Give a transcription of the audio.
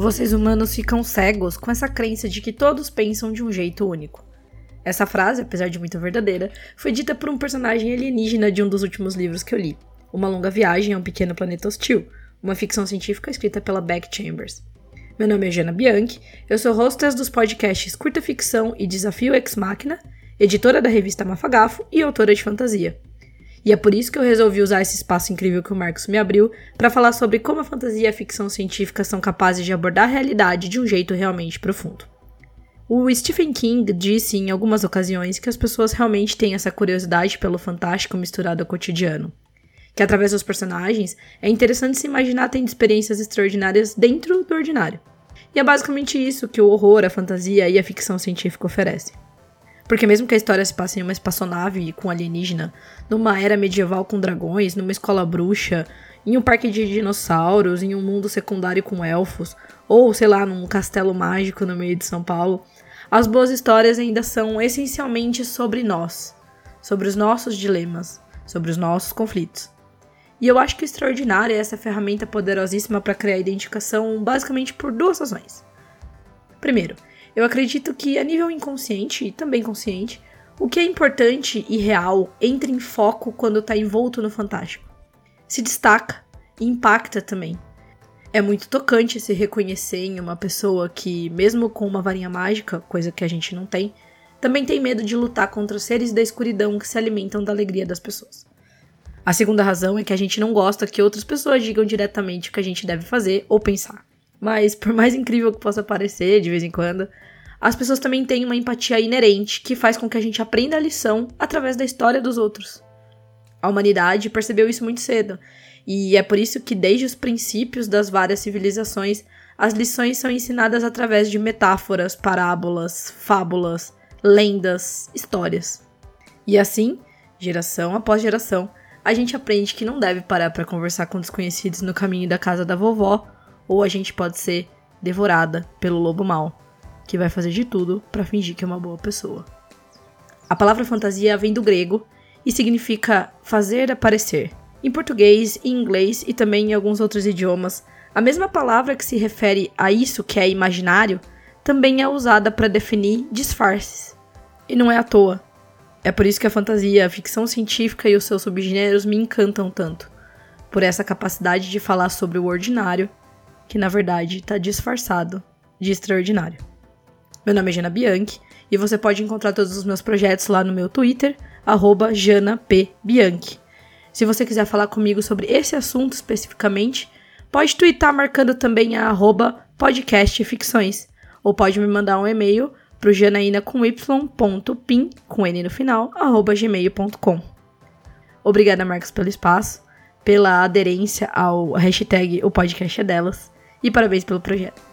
Vocês humanos ficam cegos com essa crença de que todos pensam de um jeito único. Essa frase, apesar de muito verdadeira, foi dita por um personagem alienígena de um dos últimos livros que eu li, Uma Longa Viagem a um Pequeno Planeta Hostil, uma ficção científica escrita pela Beck Chambers. Meu nome é Jana Bianchi, eu sou hostess dos podcasts Curta Ficção e Desafio Ex Machina, editora da revista Mafagafo e autora de fantasia. E é por isso que eu resolvi usar esse espaço incrível que o Marcos me abriu para falar sobre como a fantasia e a ficção científica são capazes de abordar a realidade de um jeito realmente profundo. O Stephen King disse em algumas ocasiões que as pessoas realmente têm essa curiosidade pelo fantástico misturado ao cotidiano. Que através dos personagens é interessante se imaginar tendo experiências extraordinárias dentro do ordinário. E é basicamente isso que o horror, a fantasia e a ficção científica oferecem. Porque mesmo que a história se passe em uma espaçonave com alienígena, numa era medieval com dragões, numa escola bruxa, em um parque de dinossauros, em um mundo secundário com elfos, ou sei lá, num castelo mágico no meio de São Paulo, as boas histórias ainda são essencialmente sobre nós, sobre os nossos dilemas, sobre os nossos conflitos. E eu acho que o extraordinário é essa ferramenta poderosíssima para criar identificação basicamente por duas razões. Primeiro, eu acredito que a nível inconsciente e também consciente, o que é importante e real entra em foco quando está envolto no fantástico. Se destaca e impacta também. É muito tocante se reconhecer em uma pessoa que, mesmo com uma varinha mágica, coisa que a gente não tem, também tem medo de lutar contra os seres da escuridão que se alimentam da alegria das pessoas. A segunda razão é que a gente não gosta que outras pessoas digam diretamente o que a gente deve fazer ou pensar. Mas, por mais incrível que possa parecer de vez em quando, as pessoas também têm uma empatia inerente que faz com que a gente aprenda a lição através da história dos outros. A humanidade percebeu isso muito cedo, e é por isso que, desde os princípios das várias civilizações, as lições são ensinadas através de metáforas, parábolas, fábulas, lendas, histórias. E assim, geração após geração, a gente aprende que não deve parar para conversar com desconhecidos no caminho da casa da vovó ou a gente pode ser devorada pelo lobo mau, que vai fazer de tudo para fingir que é uma boa pessoa. A palavra fantasia vem do grego e significa fazer aparecer. Em português, em inglês e também em alguns outros idiomas, a mesma palavra que se refere a isso que é imaginário também é usada para definir disfarces. E não é à toa. É por isso que a fantasia, a ficção científica e os seus subgêneros me encantam tanto. Por essa capacidade de falar sobre o ordinário que na verdade está disfarçado de extraordinário. Meu nome é Jana Bianchi e você pode encontrar todos os meus projetos lá no meu Twitter, JanaPBianchi. Se você quiser falar comigo sobre esse assunto especificamente, pode twittar marcando também a arroba podcastficções, ou pode me mandar um e-mail pro janaína com y.pin, com n no final, arroba gmail.com. Obrigada, Marcos, pelo espaço, pela aderência ao hashtag o podcast é delas e parabéns pelo projeto.